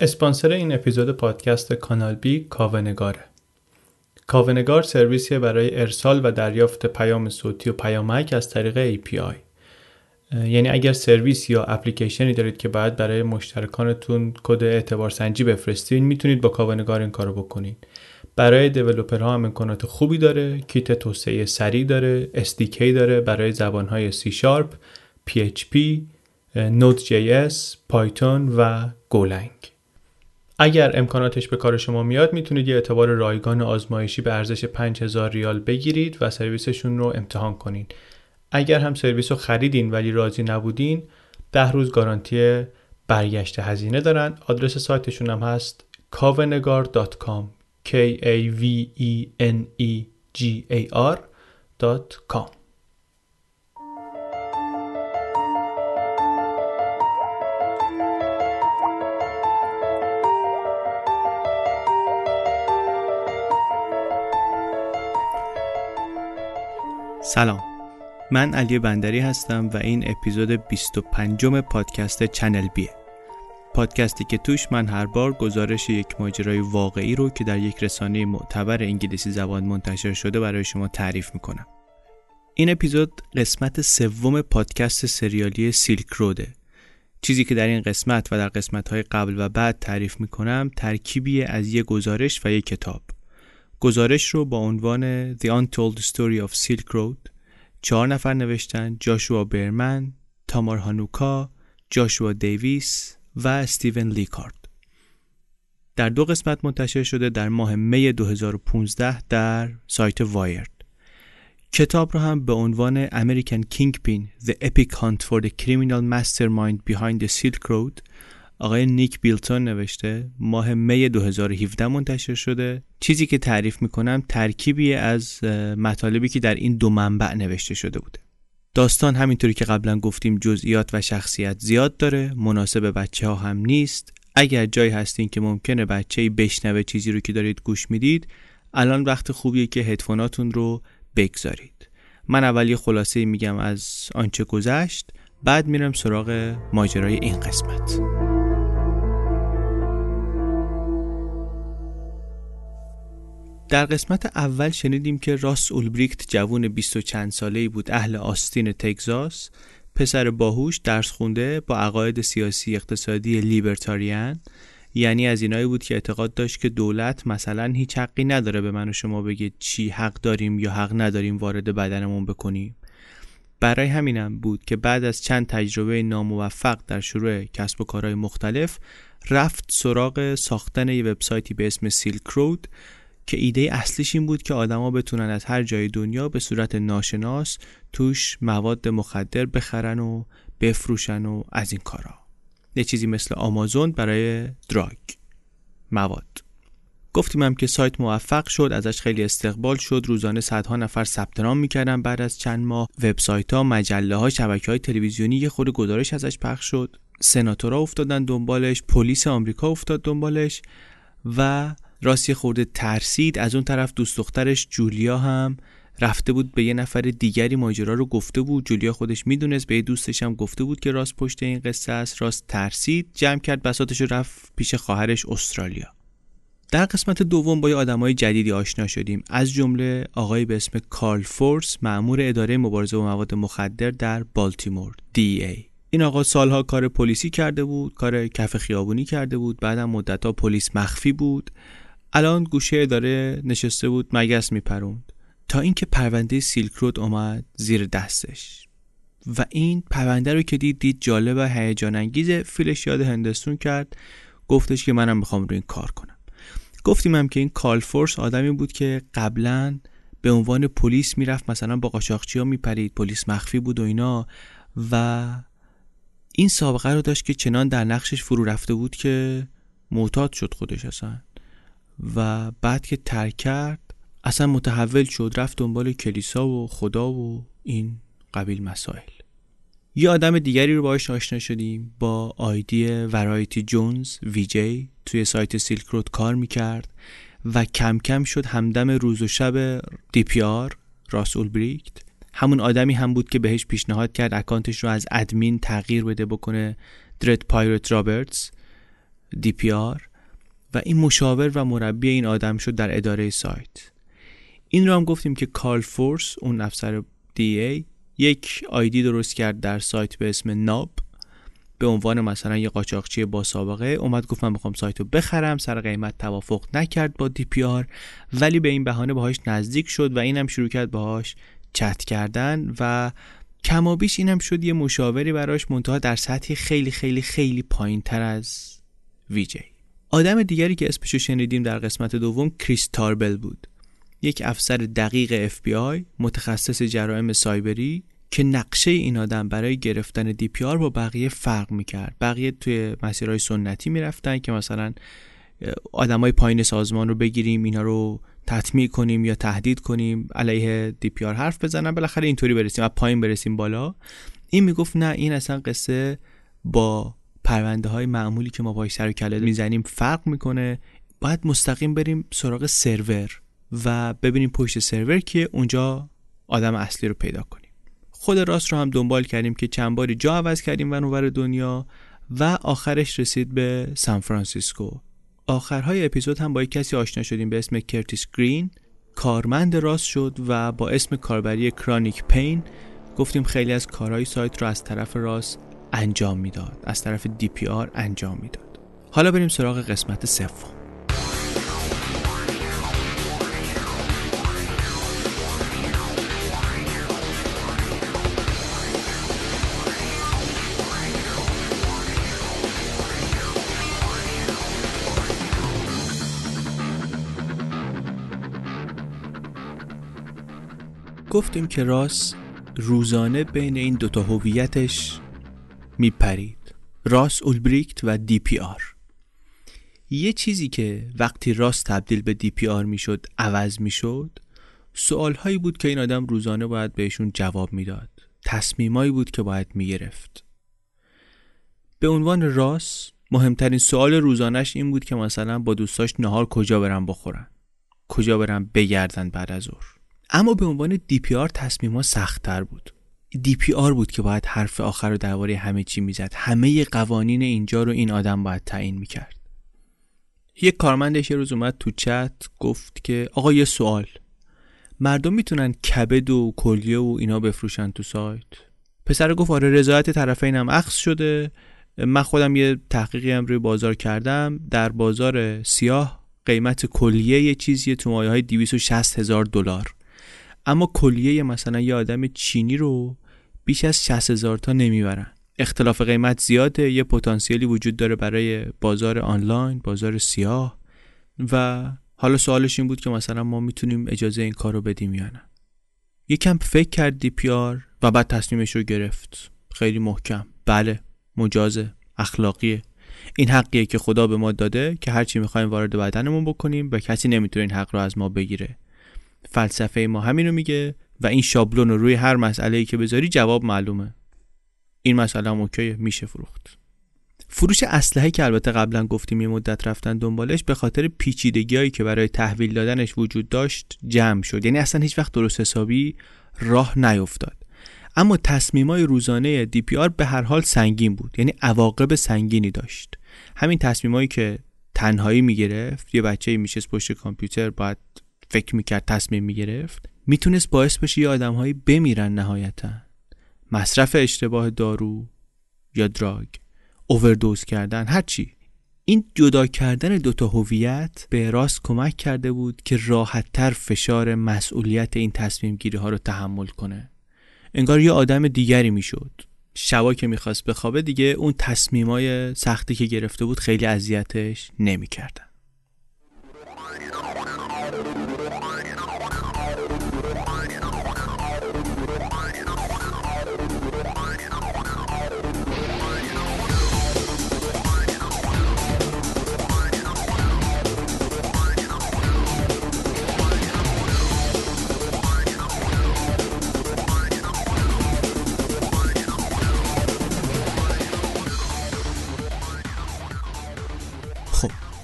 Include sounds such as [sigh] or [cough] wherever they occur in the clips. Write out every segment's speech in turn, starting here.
اسپانسر این اپیزود پادکست کانال بی کاونگاره. کاونگار سرویسی برای ارسال و دریافت پیام صوتی و پیامک از طریق API. یعنی اگر سرویس یا اپلیکیشنی دارید که باید برای مشترکانتون کد اعتبار سنجی بفرستین می‌تونید با کاونگار این کارو بکنید. برای دیولپرها هم امکانات خوبی داره، کیت توسعه سریع داره، SDK داره برای زبانهای C Sharp، PHP، Node.js، Python و Golang. اگر امکاناتش به کار شما میاد می‌تونید یه اعتبار رایگان آزمایشی به ارزش 5000 ریال بگیرید و سرویسشون رو امتحان کنین. اگر هم سرویس رو خریدین ولی راضی نبودین ده روز گارانتی برگشت هزینه دارن آدرس سایتشون هم هست kavenegar.com k a v e n e g a r.com سلام. من علی بندری هستم و این اپیزود 25 پادکست چنل بیه پادکستی که توش من هر بار گزارش یک ماجرای واقعی رو که در یک رسانه معتبر انگلیسی زبان منتشر شده برای شما تعریف می‌کنم. این اپیزود قسمت سوم پادکست سریالی سیلک روده چیزی که در این قسمت و در قسمت های قبل و بعد تعریف می‌کنم ترکیبی از یک گزارش و یک کتاب. گزارش رو با عنوان The Untold Story of Silk Road چهار نفر نوشتن جاشوا برمن، تامار هانوکا، جاشوا دیویس و استیون لیکارد. در دو قسمت منتشر شده در ماه می 2015 در سایت وایرد. کتاب رو هم به عنوان American Kingpin The Epic Hunt for the Criminal Mastermind Behind the Silk Road آقای نیک بیلتون نوشته ماه می 2017 منتشر شده. چیزی که تعریف می‌کنم ترکیبی از مطالبی که در این دو منبع نوشته شده بوده. داستان همینطوری که قبلا گفتیم جزئیات و شخصیت زیاد داره مناسب بچه ها هم نیست. اگر جایی هستین که ممکنه بچه بشنوه چیزی رو که دارید گوش می‌دید الان وقت خوبیه که هدفوناتون رو بگذارید. من اولی خلاصه میگم از آنچه گذشت بعد میرم سراغ ماجرای این قسمت. در قسمت اول شنیدیم که راس اولبریکت جوون بیست و چند ساله بود اهل آستین تگزاس. پسر باهوش درس خونده با عقاید سیاسی اقتصادی لیبرتاریان. یعنی از اینایی بود که اعتقاد داشت که دولت مثلا هیچ حقی نداره به من و شما بگه چی حق داریم یا حق نداریم وارد بدنمون بکنیم. برای همینم بود که بعد از چند تجربه ناموفق در شروع کسب و کارهای مختلف رفت سراغ ساختن یه وبسایتی به اسم سیلک رود که ایده اصلیش این بود که آدما بتونن از هر جای دنیا به صورت ناشناس توش مواد مخدر بخرن و بفروشن و از این کارا. یه چیزی مثل آمازون برای دراگ مواد. گفتیم هم که سایت موفق شد ازش خیلی استقبال شد. روزانه صدها نفر ثبت نام می‌کردن بعد از چند ماه. وبسایت ها مجله ها شبکه های تلویزیونی یه خود گزارش ازش پخش شد. سناتورا افتادن دنبالش پلیس آمریکا افتاد دنبالش و راستی خورده ترسید. از اون طرف دوست دخترش جولیا هم رفته بود به یه نفر دیگری ماجرا رو گفته بود. جولیا خودش می‌دونست به دوستش هم گفته بود که راست پشت این قصه است راست ترسید. جمع کرد بساتش رفت پیش خواهرش استرالیا. در قسمت دوم با یه آدمای جدیدی آشنا شدیم. از جمله آقای به اسم کارل فورس مأمور اداره مبارزه با مواد مخدر در بالتیمور DEA این آقا سالها کار پلیسی کرده بود کار کف خیابونی کرده بود. بعدم مدتها پلیس مخفی بود. الان گوشه اداره نشسته بود مگس میپروند. تا اینکه پرونده سیلک رود اومد زیر دستش. و این پرونده رو که دید دید جالب و هیجان انگیز فیلش یاد هندستون کرد. گفتش که منم می‌خوام رو این کار کنم. گفتیم هم که این کال فورس آدمی بود که قبلا به عنوان پلیس می‌رفت مثلا با قاچاقچی ها میپرید پلیس مخفی بود و اینا. و این سابقه رو داشت که چنان در نقشش فرو رفته بود که معتاد شد خودش اصلا. و بعد که ترک کرد اصلا متحول شد رفت دنبال کلیسا و خدا و این قبیل مسائل. یه آدم دیگری رو باش آشنا شدیم با آیدی ورایتی جونز وی‌جی توی سایت سیلک رود کار می‌کرد و کم کم شد همدم روز و شب دی پی آر راس اولبریکت همون آدمی هم بود که بهش پیشنهاد کرد اکانتش رو از ادمین تغییر بده بکنه Dread Pirate Roberts دی پی آر و این مشاور و مربی این آدم شد در اداره سایت. این رو هم گفتیم که کارل فورس اون افسر دی ای ای یک آیدی درست کرد در سایت به اسم ناب. به عنوان مثلا یه قاچاقچی با سابقه اومد گفت من می‌خوام سایت رو بخرم سر قیمت توافق نکرد با دی پی آر. ولی به این بهانه باهاش نزدیک شد و اینم شروع کرد باهاش چت کردن و کمابیش اینم شد یه مشاوری براش منتها در سطحی خیلی خیلی خیلی پایین تر از ویجی آدم دیگری که اسمشو شنیدیم در قسمت دوم کریس تاربل بود. یک افسر دقیق FBI متخصص جرائم سایبری که نقشه این آدم برای گرفتن دی پی آر با بقیه فرق می‌کرد. بقیه توی مسیرهای سنتی می‌رفتن که مثلا آدمای پایین سازمان رو بگیریم اینا رو تطمیع کنیم یا تهدید کنیم علیه دی پی آر حرف بزنن بالاخره اینطوری برسیم و پایین برسیم بالا. این می‌گفت نه این اصلا قصه با پرونده های معمولی که ما باهاش سر و کله می‌زنیم فرق می‌کنه. باید مستقیم بریم سراغ سرور و ببینیم پشت سرور که اونجا آدم اصلی رو پیدا کنیم. خود راس رو هم دنبال کردیم که چند باری جا عوض کردیم اونور دنیا و آخرش رسید به سان فرانسیسکو. آخرهای اپیزود هم با یک کسی آشنا شدیم به اسم کرتیس گرین. کارمند راس شد و با اسم کاربری کرانیک پین گفتیم خیلی از کارهای سایت رو از طرف راست انجام می‌داد. از طرف دی پی آر انجام می‌داد. حالا بریم سراغ قسمت سوم. گفتیم که راس روزانه بین این دوتا هویتش میپرید. راس اولبریکت و دی پی آر. یه چیزی که وقتی راس تبدیل به دی پی آر می‌شد عوض می‌شد سوال هایی بود که این آدم روزانه باید بهشون جواب می‌داد. تصمیمایی بود که باید می‌گرفت. به عنوان راس مهمترین سوال روزانش این بود که مثلا با دوستاش نهار کجا برن بخورن؟ کجا برن بگردن بعد از ظهر؟ اما به عنوان دی پی آر تصمیما سختتر بود. دی پی آر بود که باید حرف آخر رو درباره همه چی می‌زد. همه قوانین اینجا رو این آدم باید تعیین می‌کرد. یک کارمندش یه روز اومد تو چت گفت که آقا یه سوال. مردم می‌تونن کبد و کلیه و اینا بفروشن تو سایت؟ پسر گفت آره رضایت طرفین هم اخذ شده. من خودم یه تحقیقی هم روی بازار کردم. در بازار سیاه قیمت کلیه یه چیزی تو مایه های 260 هزار دلار. اما کلیه مثلا یه آدم چینی رو بیش از 60 هزار تا نمی‌برن. اختلاف قیمت زیاده یه پتانسیلی وجود داره برای بازار آنلاین بازار سیاه و حالا سوالش این بود که مثلا ما می‌تونیم اجازه این کار رو بدیم یا نه. یکم فکر کرد دی پیار و بعد تصمیمش رو گرفت. خیلی محکم. بله مجازه اخلاقیه. این حقیه که خدا به ما داده که هرچی می‌خوایم وارد بدنمون بکنیم و کسی نمی‌تونه این حق رو از ما بگیره. فلسفه ما همینو میگه و این شابلون رو روی هر مسئله ای که بذاری جواب معلومه. این مسئله هم اوکیه میشه فروخت. فروش اسلحه که البته قبلا گفتیم یه مدت رفتن دنبالش به خاطر پیچیدگیایی که برای تحویل دادنش وجود داشت جمع شد. یعنی اصلا هیچ وقت درست حسابی راه نیفتاد. اما تصمیمای روزانه دی پی آر به هر حال سنگین بود. یعنی عواقب سنگینی داشت. همین تصمیمایی که تنهایی می‌گرفت یه بچه میشه پشت کامپیوتر باید فکر می‌کرد تصمیم می‌گرفت. می‌تونست باعث بشه یه آدمهایی بمیرن نهایتا. مصرف اشتباه دارو یا دراگ اووردوز کردن هرچی این جدا کردن دوتا هویت به راست کمک کرده بود که راحتتر فشار مسئولیت این تصمیم گیری ها رو تحمل کنه. انگار یه آدم دیگری می‌شد. شبا که می‌خواست بخوابه دیگه اون تصمیمای سختی که گرفته بود خیلی اذیتش نمی‌کردن.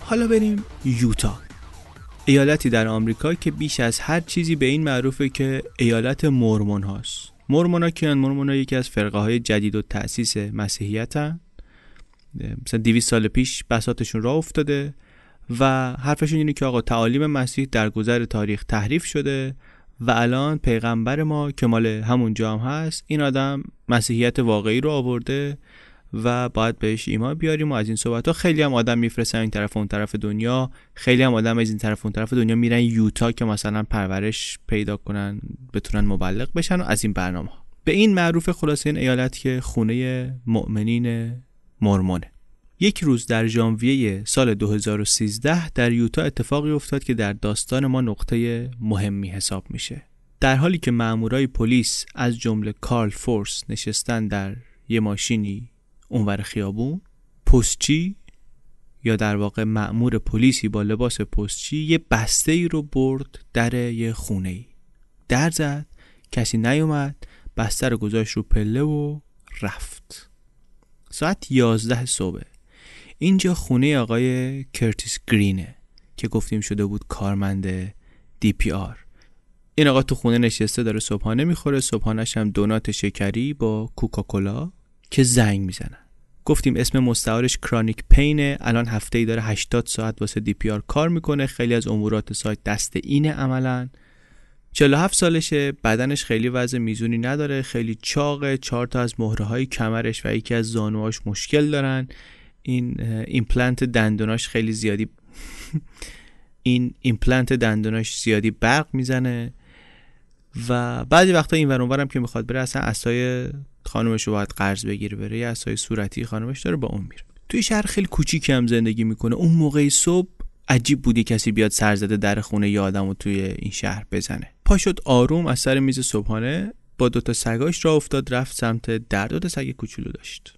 حالا بریم یوتا. ایالتی در آمریکا که بیش از هر چیزی به این معروفه که ایالت مورمون هاست. ها کیان؟ ها یکی از فرقه های جدید و تأسیس مسیحیت هن مثلا 200 سال پیش بساتشون راه افتاده و حرفشون اینه که آقا تعالیم مسیح در گذر تاریخ تحریف شده و الان پیغمبر ما که مال همون جام هست این آدم مسیحیت واقعی رو آورده و باید بهش ایمان بیاریم و از این صحبت ها خیلی هم آدم میفرستن این طرف اون طرف دنیا. خیلی هم آدم از این طرف اون طرف دنیا میرن یوتا که مثلا پرورش پیدا کنن بتونن مبلغ بشن و از این برنامه به این معروف خلاصه این ایالت که خونه مؤمنین مرمونه. یک روز در ژانویه سال 2013 در یوتا اتفاقی افتاد که در داستان ما نقطه مهمی حساب میشه. در حالی که مامورای پلیس از جمله کارل فورس نشستن در یه ماشینی اونور خیابون پستچی یا در واقع مأمور پلیسی با لباس پستچی یه بسته ای رو برد در یه خونه ای در زد کسی نیومد بسته رو گذاشت رو پله و رفت. ساعت یازده صبح. اینجا خونه آقای کرتیس گرینه که گفتیم شده بود کارمند دی پی آر. این آقا تو خونه نشسته داره صبحانه می‌خوره صبحانش هم دونات شکری با کوکاکولا. که زنگ می‌زنن. گفتیم اسم مستعارش کرانیک پینه الان هفته ای داره 80 ساعت واسه دی پی آر کار می‌کنه. خیلی از امورات سایت دست اینه عملا. 47 سالشه بدنش خیلی وضع میزونی نداره خیلی چاقه چهار تا از مهره های کمرش و یکی از زانوهاش مشکل دارن. این ایمپلنت دندوناش خیلی زیادی [laughs] این ایمپلنت دندوناش زیادی برق می‌زنه. و بعضی وقتا این ورانورم که می‌خواد بره اصلا اسای خانومش رو باید قرض بگیره بره یه اسای صورتی خانومش داره با اون میره. توی شهر خیلی کوچیکی هم زندگی می‌کنه. اون موقع صبح عجیب بودی کسی بیاد سرزده در خونه یه آدم و توی این شهر بزنه. پا آروم از سر میز صبحانه با دوتا سگاش را افتاد رفت سمت در. دوتا سگ کوچولو داشت.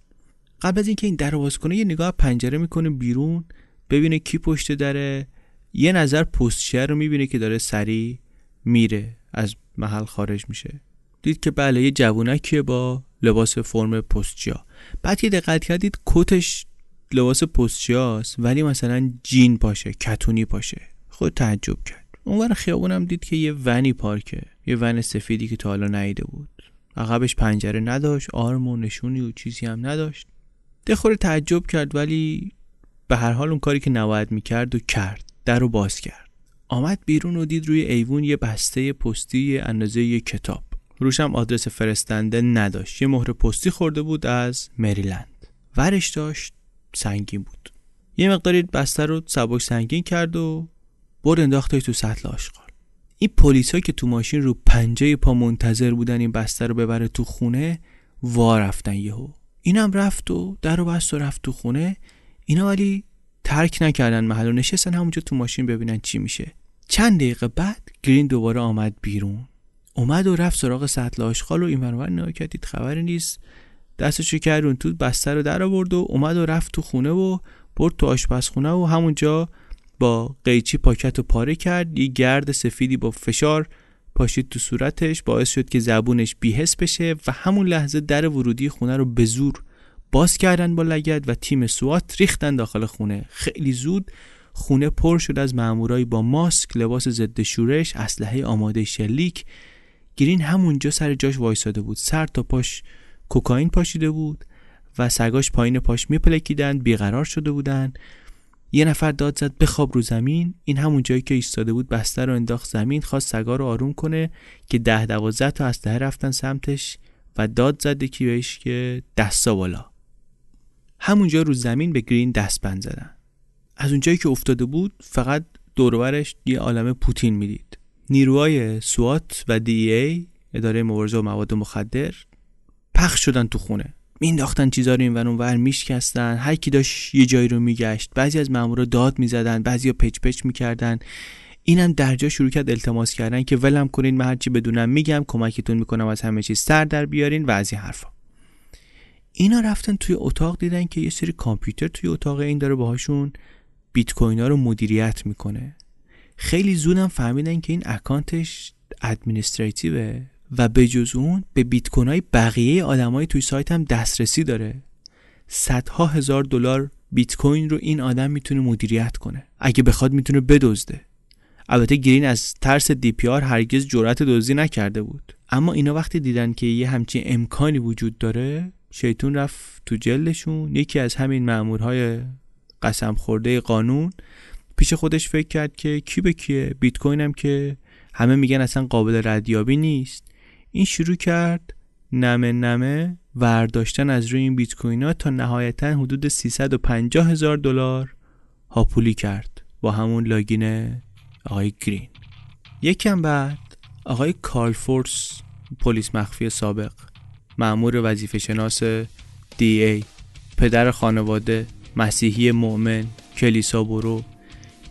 قبل از اینکه این در باز کنه یه نگاه پنجره می‌کنه بیرون ببینه کی پشت داره یه نظر پستچر رو می‌بینه که داره سری میره از محل خارج میشه. دید که بله یه جوونکیه با لباس فرم پستچیا. بعد یه دقت کردید کتش لباس پستچیاست ولی مثلا جین پاشه کتونی پاشه. خود تعجب کرد. اونور خیابونم دید که یه ونی پارکه. یه ون سفیدی که تا حالا نیده بود. عقبش پنجره نداشت آرم و نشونی و چیزی هم نداشت. دخور تعجب کرد ولی به هر حال اون کاری که نباید می‌کرد و کرد. در رو باز کرد. آمد بیرون و دید روی ایوون یه بسته پستی اندازه یه کتاب. روشم آدرس فرستنده نداشت. یه مهر پستی خورده بود از مریلند. ورش داشت سنگین بود. یه مقداری بسته رو سبک سنگین کرد و برد انداختش تو سطل آشغال. این پلیسا که تو ماشین رو پنجه پا منتظر بودن این بسته رو ببره تو خونه وا رفتن یهو. اینم رفت و در و بست و رفت تو خونه. اینا ولی ترک نکردن محل و نشستن همونجا تو ماشین ببینن چی میشه. چند دقیقه بعد گرین دوباره آمد بیرون. اومد و رفت سراغ سطل آشغال و این ورور نگاه خبری نیست. دستشو کرد اون تو بسته رو در آورد و اومد و رفت تو خونه و برد تو آشپزخونه و همونجا با قیچی پاکت و پاره کرد. یه گرد سفیدی با فشار پاشید تو صورتش. باعث شد که زبونش بیهس بشه و همون لحظه در ورودی خونه رو به زور باز کردن با لگد و تیم سوات ریختن داخل خونه. خیلی زود خونه پر شد از مامورایی با ماسک لباس ضد شورش اسلحه آماده شلیک گرین همونجا سر جاش وایساده بود. سر تا پاش کوکائین پاشیده بود و سگاش پایین پاش میپلکیدن بیقرار شده بودن یه نفر داد زد بخواب رو زمین. این همون جایی که ایستاده بود بسته رو انداخت زمین خواست سگا رو آروم کنه که ده دوازده تا اسلحه رفتن سمتش و داد زد کی بهش که دستا بالا. همونجا رو زمین به گرین دستبند زدن. از اونجایی که افتاده بود فقط دورورش یه عالم پوتین می‌دید. نیروهای سوات و دی ای اداره مبارزه و مواد مخدر پخش شدن تو خونه. مینداختن چیزا رو این ور اونور میشکستن. هر کی داشت یه جایی رو میگشت. بعضی از مامورا داد می‌زدن بعضیا پچ پچ می‌کردن. اینم درجا شروع کرد التماس کردن که ولم کنین من هرچی بدونم میگم کمکتون می‌کنم از همه چیز سر در بیارین و از این حرفا. اینا رفتن توی اتاق دیدن که یه سری کامپیوتر توی اتاق این داره باهاشون بیت کوین ها رو مدیریت می‌کنه. خیلی زودم فهمیدن که این اکانتش ادمنستریتیوه و به جز اون به بیت کوین های بقیه آدمای توی سایت هم دسترسی داره. صدها هزار دلار بیت کوین رو این آدم می‌تونه مدیریت کنه. اگه بخواد می‌تونه بدزده. البته گرین از ترس دی پی آر هرگز جرأت دزدی نکرده بود. اما اینا وقتی دیدن که یه همچین امکانی وجود داره شیطون رفت تو جلدشون. یکی از همین مامورهای قسم خورده قانون پیش خودش فکر کرد که کی به کیه؟ بیت کوین هم که همه میگن اصلا قابل ردیابی نیست. این شروع کرد نمه نمه ورداشتن از روی این بیت کوین ها تا نهایتا حدود 350 هزار دلار هاپولی کرد با همون لاگین آقای گرین. یکم بعد آقای کارل فورس پلیس مخفی سابق معمور وظیفه شناس دی ای پدر خانواده مسیحی مؤمن کلیسا برو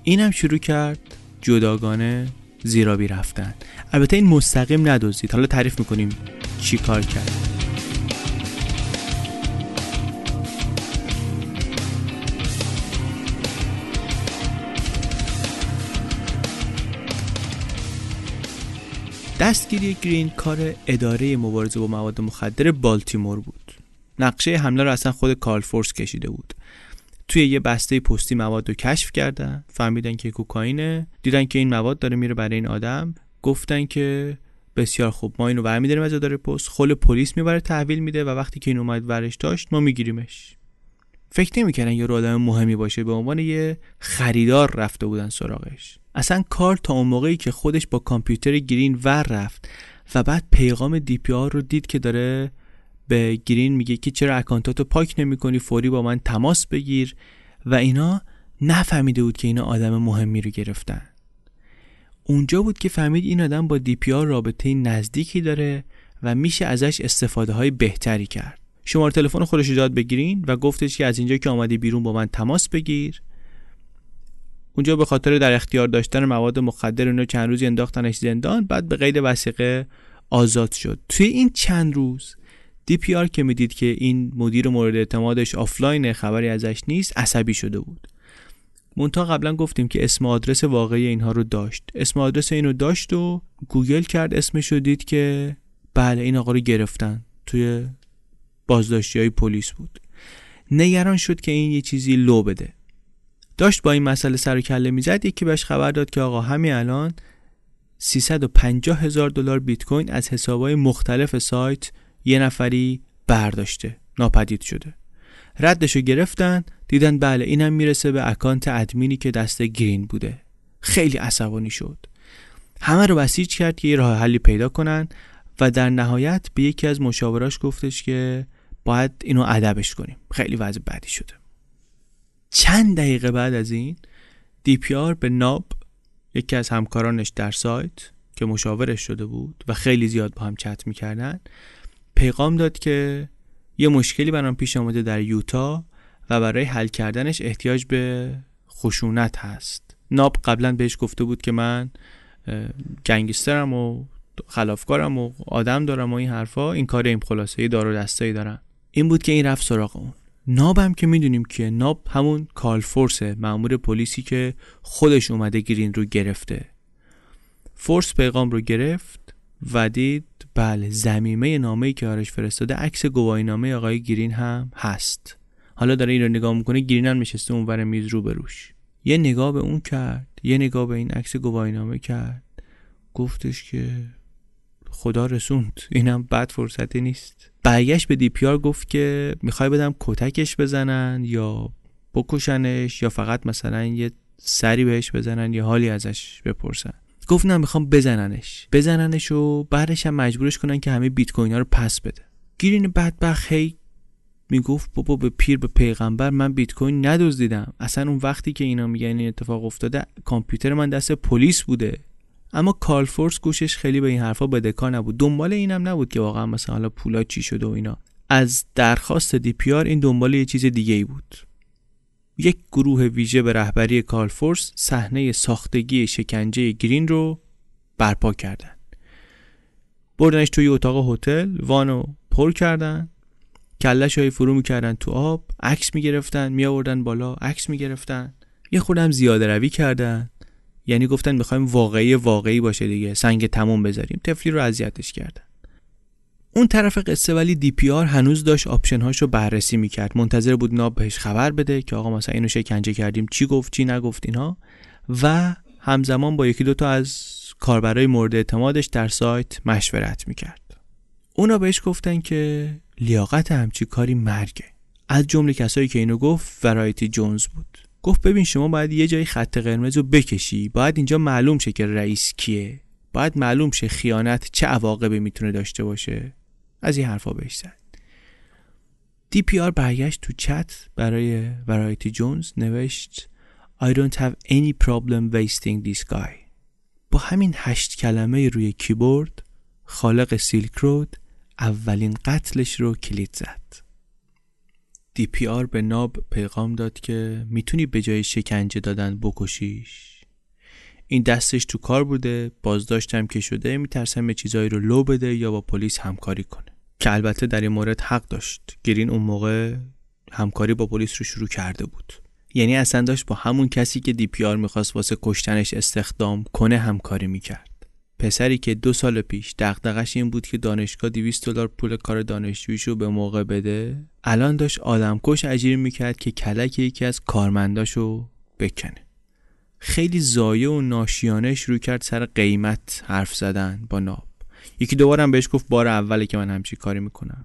اینم شروع کرد جداگانه زیرابی رفتن. البته این مستقیم ندوزید حالا تعریف می‌کنیم چی کار کرد. دستگیری گرین کار اداره مبارزه با مواد مخدر بالتیمور بود. نقشه حمله رو اصلا خود کارل فورس کشیده بود. توی یه بسته پستی مواد رو کشف کردن فهمیدن که کوکائینه دیدن که این مواد داره میره برای این آدم گفتن که بسیار خوب ما اینو برمیداریم از اداره پست خل پلیس می‌بره تحویل میده و وقتی که این اومد ورش داشت ما میگیریمش. فکر نمی‌کردن یه آدم مهمی باشه به عنوان یه خریدار رفته بودن سراغش. اصلا کار تا اون موقعی که خودش با کامپیوتر گرین ور رفت و بعد پیغام دی پی آر رو دید که داره به گرین میگه که چرا اکانتاتو پاک نمی‌کنی فوری با من تماس بگیر. و اینا نفهمیده بود که اینا آدم مهمی رو گرفتن. اونجا بود که فهمید این آدم با دی پی آر رابطه نزدیکی داره و میشه ازش استفاده های بهتری کرد. شماره تلفن خودش داد بگیرین و گفتش که از اینجا که آمدی بیرون با من تماس بگیر. اونجا به خاطر در اختیار داشتن مواد مخدر اونو چند روزی انداختنش زندان بعد به قید وثیقه آزاد شد. توی این چند روز دی پی آر که می‌دید که این مدیر مورد اعتمادش آفلاین خبری ازش نیست عصبی شده بود. منتها قبلا گفتیم که اسم آدرس واقعی اینها رو داشت. اسم آدرس اینو داشت و گوگل کرد اسمش رو دید که بله این آقا رو گرفتن. توی بازداشتی های پلیس بود. نگران شد که این یه چیزی لو بده. داشت با این مسئله سر و کله می‌زد. یکی بهش خبر داد که آقا همین الان 350 هزار دلار بیت کوین از حسابهای مختلف سایت یه نفری برداشته ناپدید شده. ردشو گرفتن دیدن بله اینم می‌رسه به اکانت ادمینی که دست گرین بوده. خیلی عصبانی شد. همه رو بسیج کرد که یه راه حلی پیدا کنن و در نهایت به یکی از مشاوراش گفتش که باید اینو ادبش کنیم. خیلی وضع بدی شده. چند دقیقه بعد از این دی پی آر به ناب یکی از همکارانش در سایت که مشاورش شده بود و خیلی زیاد با هم چت می‌کردن پیغام داد که یه مشکلی برام پیش آمده در یوتا و برای حل کردنش احتیاج به خشونت هست. ناب قبلا بهش گفته بود که من گنگسترم و خلافکارم و آدم دارم و این حرفا این کار این خلاصه دار و دستایی دارم. این بود که این رفت سراغ اون. ناب هم که می‌دونیم که ناب همون کال فورسه مأمور پلیسی که خودش اومده گرین رو گرفته. فورس پیغام رو گرفت. و دید بله زمیمه نامه ای که آرش فرستاده عکس گواهی نامه آقای گرین هم هست. حالا داره این رو نگاه می‌کنه گرین هم نشسته اونور میز رو بروش یه نگاه به اون کرد یه نگاه به این عکس گواهی نامه کرد. گفتش که خدا رسوند اینم بد فرصتی نیست. برگشت به دی پیار گفت که می‌خوای بدم کتکش بزنن یا بکشنش یا فقط مثلا یه سری بهش بزنن یا حالی ازش بپرسن. گفت نه می‌خوام بزننش. بزننش و بعدش هم مجبورش کنن که همه بیت کوین ها رو پس بده. گیرین بدبخت هی می‌گفت بابا به پیر به پیغمبر من بیت کوین ندزدیدم. اصلا اون وقتی که اینا میگن این اتفاق افتاده کامپیوتر من دست پلیس بوده. اما کارل فورس گوشش خیلی به این حرفا بدهکار نبود. دنبال اینم نبود که واقعا مثلا حالا پولا چی شده و اینا. از درخواست دی پی آر این دنبال یه چیز دیگه ای بود. یک گروه ویژه به رهبری کارل فورس صحنه ساختگی شکنجه گرین رو برپا کردن. بردنش توی اتاق هتل وانو پر کردن. کلش های فرو می‌کردن تو آب عکس می‌گرفتن میآوردن بالا عکس می‌گرفتن. یه خودم زیاده روی کردن. یعنی گفتن می‌خوایم واقعی واقعی باشه دیگه. سنگ تموم بذاریم. تفلی رو اذیتش کردن. اون طرف قصه ولی دی پی آر هنوز داشت option هاشو بررسی می‌کرد. منتظر بود ناب بهش خبر بده که آقا مثلا اینو شکنجه کردیم چی گفت چی نگفت اینها و همزمان با یکی دوتا از کاربرای مورد اعتمادش در سایت مشورت می‌کرد. اونا بهش گفتن که لیاقت همچی کاری مرگه. از جمله کسایی که اینو گفت ورایتی جونز بود. گفت ببین شما باید یه جایی خط قرمز رو بکشی باید اینجا معلوم شه که رئیس کیه. باید معلوم شه خیانت چه عواقبی می‌تونه داشته باشه. از این حرفا بهش زد. دی پی آر برگشت تو چت برای ورایتی جونز نوشت I don't have any problem wasting this guy. با همین هشت کلمه روی کیبورد خالق سیلک رود اولین قتلش رو کلید زد. دی پی آر به ناب پیغام داد که می‌تونی به جای شکنجه دادن بکشیش. این دستش تو کار بوده بازداشتم که شده میترسم به چیزایی رو لو بده یا با پلیس همکاری کنه. که البته در این مورد حق داشت. گرین اون موقع همکاری با پلیس رو شروع کرده بود. یعنی اصلا داشت با همون کسی که دی پی آر می‌خواست واسه کشتنش استخدام کنه همکاری می‌کرد. پسری که دو سال پیش دغدغش این بود که دانشگاه 200 دلار پول کار دانشجویشو به موقع بده الان داشت آدمکش اجیر می‌کرد که کلک یکی از کارمنداشو بکنه. خیلی زایه و ناشیانه شروع کرد سر قیمت حرف زدن با ناب. یکی دوبارم بهش گفت بار اوله که من همچی کاری می‌کنم.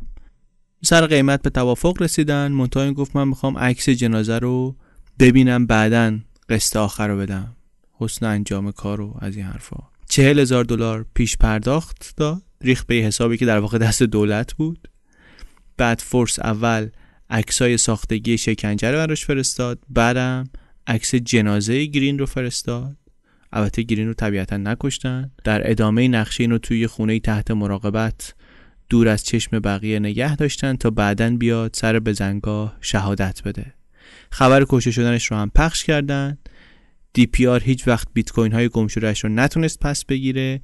سر قیمت به توافق رسیدن منتها گفت من می‌خوام عکس جنازه رو ببینم بعدا قسط آخر رو بدم. حسن انجام کار رو از این حرفا. چهل هزار دلار پیش پرداخت داد. ریخ به حسابی که در واقع دست دولت بود. بعد فورس اول عکسای ساختگی شکنجه رو براش فرستاد. بعدم عکس جنازه گرین رو فرستاد. البته گرین رو طبیعتا نکشتن. در ادامه نقشه اینو توی خونه تحت مراقبت دور از چشم بقیه نگه داشتن تا بعدا بیاد سر بزنگاه شهادت بده. خبر کشته شدنش رو هم پخش کردن. دی پی آر هیچ وقت بیت کوین های گم رو نتونست پس بگیره.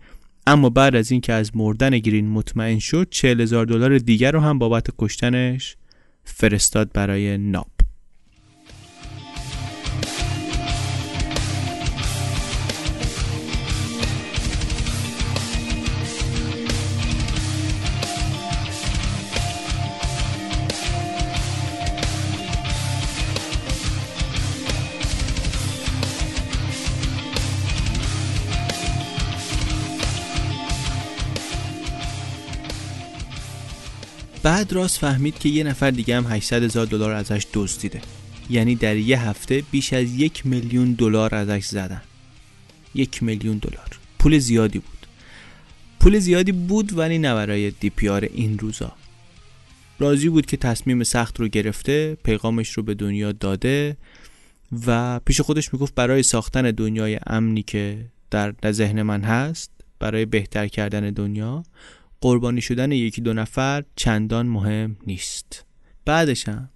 اما بعد از اینکه از مردن گرین مطمئن شد 40 هزار دلار دیگر رو هم بابت کشتنش فرستاد برای ناب. بعد راست فهمید که یه نفر دیگه هم 800 هزار دلار ازش دزدیده. یعنی در یه هفته بیش از یک میلیون دلار ازش زدن. یک میلیون دلار. پول زیادی بود. پول زیادی بود ولی نه برای آر این روزا. راضی بود که تصمیم سخت رو گرفته پیغامش رو به دنیا داده و پیش خودش می‌گفت برای ساختن دنیای امنی که در ذهن من هست برای بهتر کردن دنیا قربانی شدن یکی دو نفر چندان مهم نیست. بعدش هم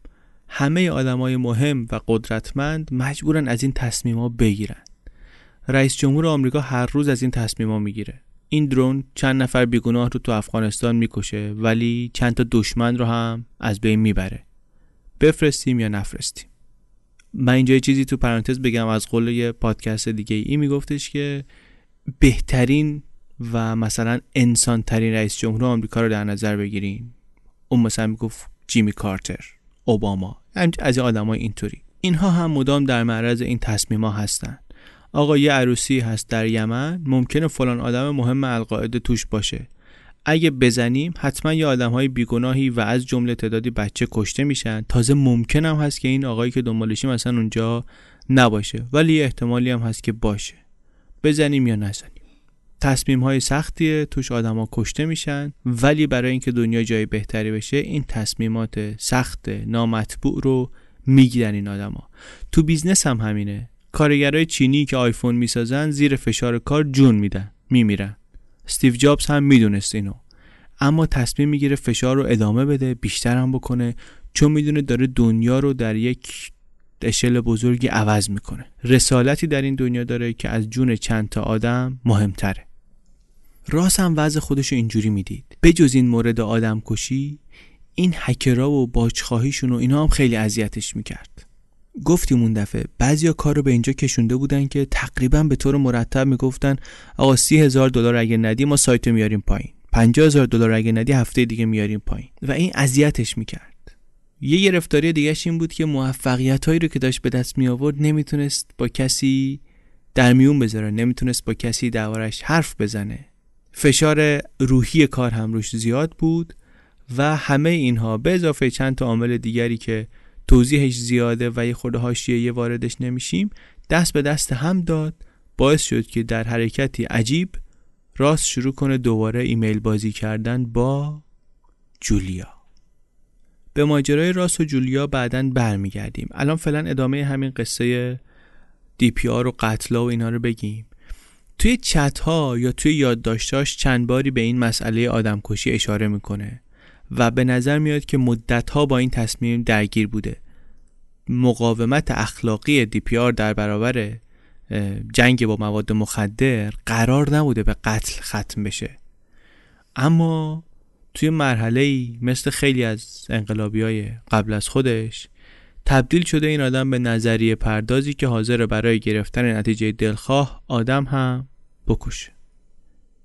همه آدمای مهم و قدرتمند مجبورن از این تصمیما بگیرن. رئیس جمهور آمریکا هر روز از این تصمیما می‌گیره. این درون چند نفر بیگناه رو تو افغانستان می‌کشه ولی چند تا دشمن رو هم از بین می‌بره. بفرستیم یا نفرستیم؟ من اینجا چیزی تو پرانتز بگم از قول یه پادکست دیگه ای میگفتش که بهترین و مثلا انسان ترین رئیس جمهور آمریکا رو در نظر بگیرین اون مثلا می‌گفت جیمی کارتر اوباما. از این آدمای اینطوری. اینها هم مدام در معرض این تصمیما هستن. آقا یه عروسی هست در یمن ممکنه فلان آدم مهم القاعده توش باشه. اگه بزنیم حتما یه آدم های بیگناهی و از جمله تعدادی بچه کشته میشن. تازه ممکن هم هست که این آقایی که دنبالشیم مثلا اونجا نباشه. ولی احتمالی هم هست که باشه. بزنیم یا نزنیم. تصمیم های سختیه توش آدما کشته میشن. ولی برای اینکه دنیا جای بهتری بشه این تصمیمات سخت نامطبوع رو می‌گیرن این آدما تو business هم همینه. کارگرای چینی که آیفون می‌سازن زیر فشار کار جون میدن میمیرن. استیو جابز هم می‌دونست اینو. اما تصمیم می‌گیره فشار رو ادامه بده بیشتر هم بکنه. چون می‌دونه داره دنیا رو در یک اشل بزرگی عوض می‌کنه. رسالتی در این دنیا داره که از جون چند تا آدم مهمتره. راس هم وضع خودش رو اینجوری می‌دید. بجز این مورد آدم کشی این هکرها و باجخواهیشون و اینا هم خیلی اذیتش می‌کرد. گفتیم اون دفعه بعضیا کار رو به اینجا کشونده بودن که تقریبا به طور مرتب می‌گفتن آقا سی هزار دلار اگه ندی ما سایت میاریم پایین. پنجاه هزار دلار اگه ندی هفته دیگه میاریم پایین. و این اذیتش می‌کرد. یه گرفتاری دیگهش این بود که موفقیت هایی رو که داشت به دست می آورد نمی‌تونست با کسی در میون بذاره نمی‌تونست با کسی دربارش حرف بزنه. فشار روحی کار هم روش زیاد بود و همه اینها به اضافه چند تا عامل دیگری که توضیحش زیاده و یه خورده حاشیه یه واردش نمیشیم دست به دست هم داد. باعث شد که در حرکتی عجیب راست شروع کنه دوباره ایمیل بازی کردن با جولیا. به ماجرای راس و جولیا بعدا برمیگردیم. الان فعلا ادامه همین قصه دی پی آر و قتلا و اینا رو بگیم. توی چت ها یا توی یادداشتاش چند باری به این مسئله آدمکشی اشاره می‌کنه و به نظر میاد که مدت ها با این تصمیم درگیر بوده. مقاومت اخلاقی دی پی آر در برابر جنگ با مواد مخدر قرار نبوده به قتل ختم بشه. اما توی مرحله مثل خیلی از انقلابی های قبل از خودش تبدیل شده این آدم به نظریه پردازی که حاضر برای گرفتن نتیجه دلخواه آدم هم بکشه.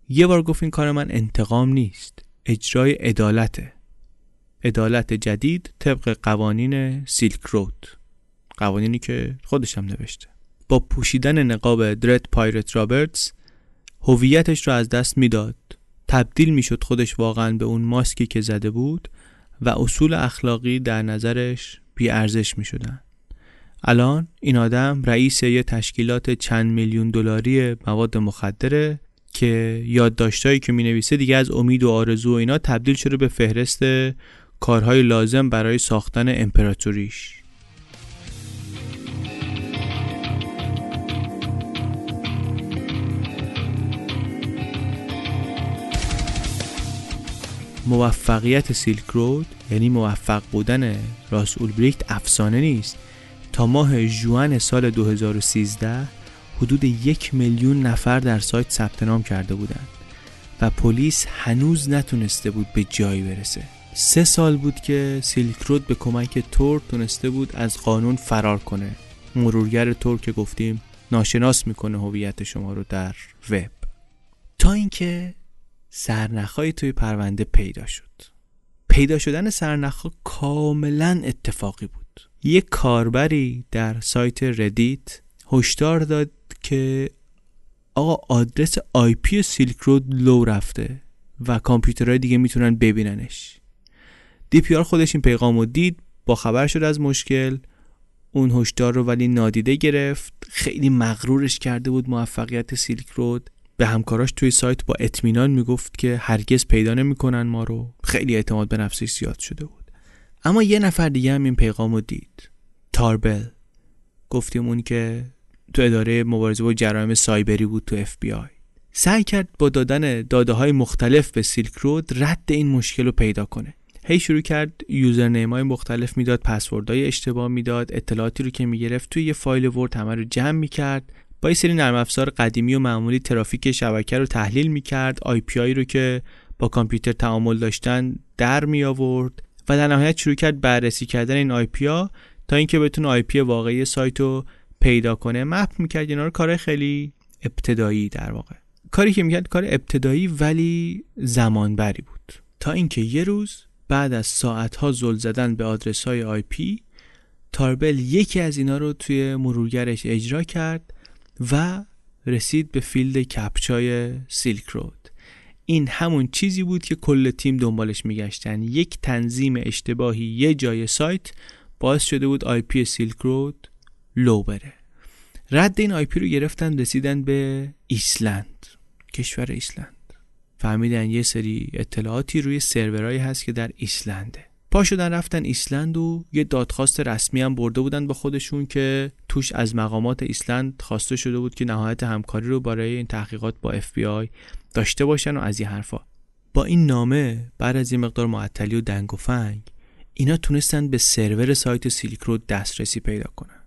یه بار گفت این کار من انتقام نیست اجرای عدالته. عدالت جدید طبق قوانین سیلک رود قوانینی که خودشم نوشته. با پوشیدن نقاب درد پایرت رابرتس هویتش رو از دست می‌داد. تبدیل می‌شد خودش واقعا به اون ماسکی که زده بود و اصول اخلاقی در نظرش بی ارزش می شدن. الان این آدم رئیس یه تشکیلات چند میلیون دلاری مواد مخدره که یادداشتایی که می نویسه دیگه از امید و آرزو و اینا تبدیل شده به فهرست کارهای لازم برای ساختن امپراتوریش موفقیت سیلک رود یعنی موفق بودن راس اولبریکت افسانه نیست. تا ماه جوان سال 2013 حدود یک میلیون نفر در سایت ثبت نام کرده بودند و پلیس هنوز نتونسته بود به جایی برسه. سه سال بود که سیلک رود به کمک تور تونسته بود از قانون فرار کنه. مرورگر تور که گفتیم ناشناس می‌کنه هویت شما رو در وب. تا اینکه سرنخهایی توی پرونده پیدا شد. پیدا شدن سرنخها کاملا اتفاقی بود. یک کاربری در سایت ردیت هشدار داد که آقا آدرس آی پی سیلک رود لو رفته و کامپیوترهای دیگه می‌تونن ببیننش. دی پی آر خودش این پیغام رو دید با خبر شد از مشکل. اون هشدار رو ولی نادیده گرفت. خیلی مغرورش کرده بود موفقیت سیلک رود. به همکاراش توی سایت با اطمینان می‌گفت که هرگز پیدا نمی‌کنن ما رو. خیلی اعتماد به نفسش زیاد شده بود. اما یه نفر دیگه هم این پیغام رو دید. تاربل. گفتیم اون که تو اداره مبارزه با جرایم سایبری بود تو اف بی آی سعی کرد با دادن داده های مختلف به سیلک رود رد این مشکل رو پیدا کنه. هی شروع کرد user های مختلف می‌داد داده های اشتباه می‌داد اطلاعاتی رو که می‌گرفت توی یه فایل ورد همه رو جمع می‌کرد. یه سری نرم افزار قدیمی و معمولی ترافیک شبکه رو تحلیل می‌کرد. آی پی آی رو که با کامپیوتر تعامل داشتن در می آورد و در نهایت شروع کرد بررسی کردن این آی پی ها تا اینکه بتونه آی پی واقعی سایت رو پیدا کنه. map می‌کرد. اینا رو کار خیلی ابتدایی در واقع. کاری که می‌کرد کار ابتدایی ولی زمانبری بود. تا اینکه یه روز بعد از ساعتها زل زدن به آدرس های آی پی تاربل یکی از اینا رو توی مرورگرش اجرا کرد و رسید به field captcha ی سیلک رود. این همون چیزی بود که کل تیم دنبالش میگشتن. یک تنظیم اشتباهی یه جای سایت باعث شده بود آی پی سیلک رود لو بره. رد این آی پی رو گرفتن رسیدن به ایسلند کشور ایسلند. فهمیدن یه سری اطلاعاتی روی سرورایی هست که در ایسلنده. پا شدن رفتن ایسلند و یه دادخواست رسمی هم برده بودن با خودشون که توش از مقامات ایسلند خواسته شده بود که نهایت همکاری رو برای این تحقیقات با اف بی آی داشته باشن و از این حرفا. با این نامه بعد از این مقدار معطلی و دنگ و فنگ اینا تونستن به سرور سایت سیلک رود دسترسی پیدا کنن.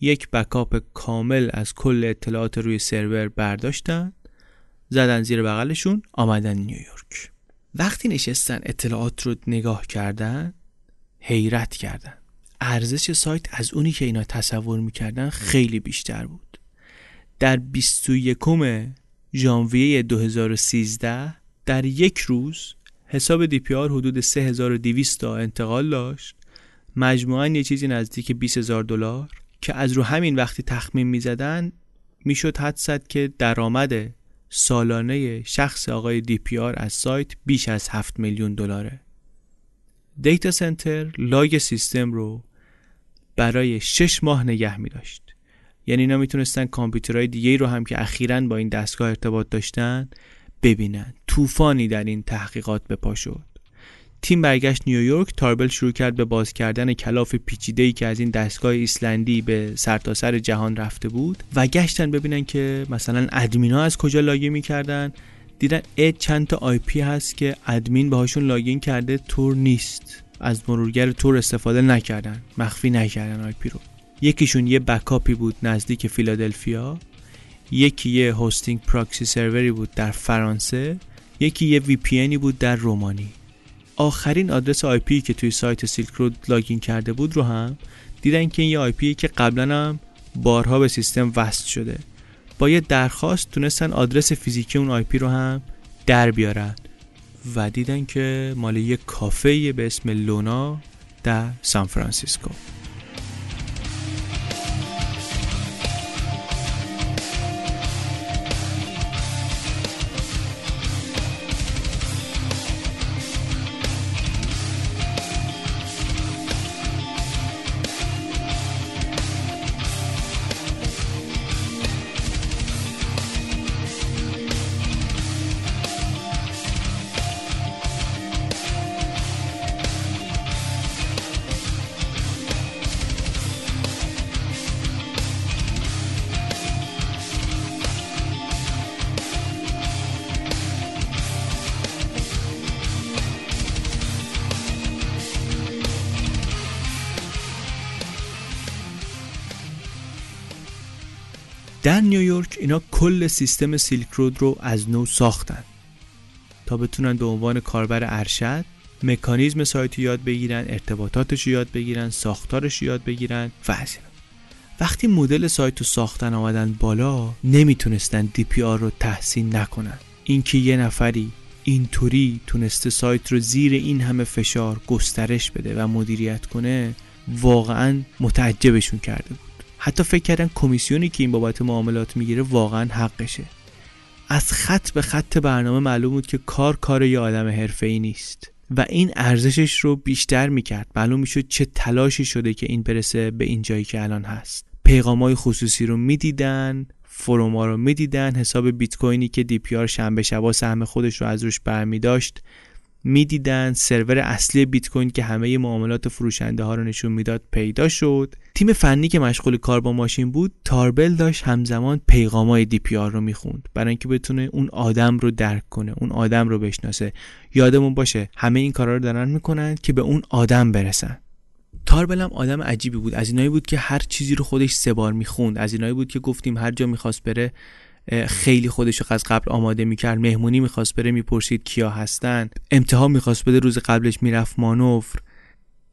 یک backup کامل از کل اطلاعات روی سرور برداشتن زدن زیر بغلشون آمدن نیویورک. وقتی نشستن اطلاعات رو نگاه کردن حیرت کردن. ارزش سایت از اونی که اینا تصور می‌کردن خیلی بیشتر بود. در 21 ژانویه 2013 در یک روز حساب دی پی آر حدود 3200 تا انتقال داشت. مجموعا یه چیزی نزدیک 20000 دلار که از رو همین وقتی تخمین می‌زدن می‌شد حد زد که درآمد سالانه شخص آقای دی پی آر از سایت بیش از 7 میلیون دلاره. data center log سیستم رو برای 6 ماه نگه می داشت یعنی اینا می‌تونستن کامپیوترهای دیگه رو هم که اخیرا با این دستگاه ارتباط داشتن ببینن. طوفانی در این تحقیقات به پا شد. تیم برگشت نیویورک تاربل شروع کرد به باز کردن کلاف پیچیده که از این دستگاه ایسلندی به سرتاسر سر جهان رفته بود و گشتن ببینن که مثلا ادمینا از کجا login می‌کردن. دیدن ا چند تا آی پی هست که ادمین باهاشون login کرده تور نیست. از مرورگر تور استفاده نکردن. مخفی نکردن آی پی رو. یکیشون یه backup ی بود نزدیک فیلادلفیا. یکی یه hosting proxy server ی بود در فرانسه. یکی یه VPN بود در رومانی. آخرین آدرس آی پی که توی سایت سیلک رود login کرده بود رو هم دیدن که این یه آی پی که قبلا هم بارها به سیستم وصل شده. با یه درخواست تونستن آدرس فیزیکی اون آی پی رو هم در بیارن و دیدن که مال یه کافه به اسم لونا در سان فرانسیسکو. کل سیستم سیلک رود رو از نو ساختن تا بتونن به عنوان کاربر ارشد مکانیزم سایت رو یاد بگیرن ارتباطاتش رو یاد بگیرن ساختارش رو یاد بگیرن و وقتی مدل سایت رو ساختن آمدن بالا نمی‌تونستن دی پی آر رو تحسین نکنن. اینکه یه نفری اینطوری تونسته سایت رو زیر این همه فشار گسترش بده و مدیریت کنه واقعا متعجبشون کرده بود. حتی فکر کردن کمیسیونی که این بابت معاملات می‌گیره واقعا حقشه. از خط به خط برنامه معلوم بود که کار کار یه آدم ای نیست و این ارزشش رو بیشتر می‌کرد. معلوم می‌شد چه تلاشی شده که این برسه به این جایی که الان هست. پیغام خصوصی رو می‌دیدن forum ا رو می‌دیدن حساب بیت کوینی که دی پی آر شنبه شبا سهم خودش رو از روش برمی داشت می‌دیدن. سرور اصلی بیت کوین که همه معاملات فروشنده ها رو نشون می‌داد پیدا شد. تیم فنی که مشغول کار با ماشین بود تاربل داشت همزمان پیغامای دی پی آر رو می‌خوند. برای اینکه بتونه اون آدم رو درک کنه اون آدم رو بشناسه. یادمون باشه همه این کارا رو دارن می‌کنن که به اون آدم برسن. تاربل هم آدم عجیبی بود. از اینایی بود که هر چیزی رو خودش سه بار می‌خوند. از اینایی بود که گفتیم هر جا می‌خواست بره خیلی خودش از قبل آماده می‌کرد. مهمونی می‌خواست بره می‌پرسید کیا هستن. امتحان می‌خواست بده روز قبلش می‌رفت مانور.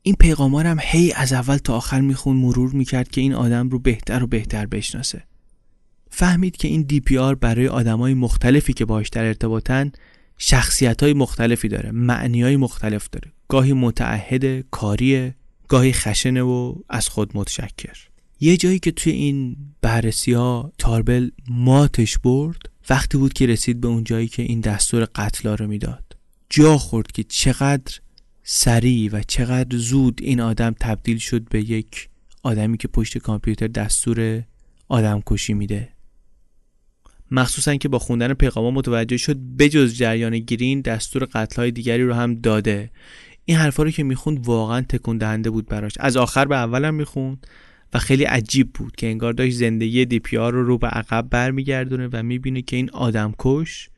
این پیغامار هم هی از اول تا آخر میخون مرور می‌کرد که این آدم رو بهتر و بهتر بشناسه. فهمید که این دی پی آر برای آدمای مختلفی که باش در ارتباطن شخصیت های مختلفی داره معنی های مختلف داره. گاهی متعهد کاریه گاهی خشنه و از خود متشکر. یه جایی که توی این بررسی ها تاربل ماتش برد وقتی بود که رسید به اون جایی که این دستور قتلا رو می‌داد. جا خورد که چقدر سریع و چقدر زود این آدم تبدیل شد به یک آدمی که پشت کامپیوتر دستور آدم کشی میده. مخصوصا که با خوندن پیغام متوجه شد بجز جریان گرین دستور قتل های دیگری رو هم داده. این حرفا رو که می‌خوند واقعا تکون دهنده بود براش. از آخر به اولم می‌خوند. و خیلی عجیب بود که انگار داشت زندگی دی پی آر رو رو به عقب برمیگردونه و می‌بینه که این آدم کش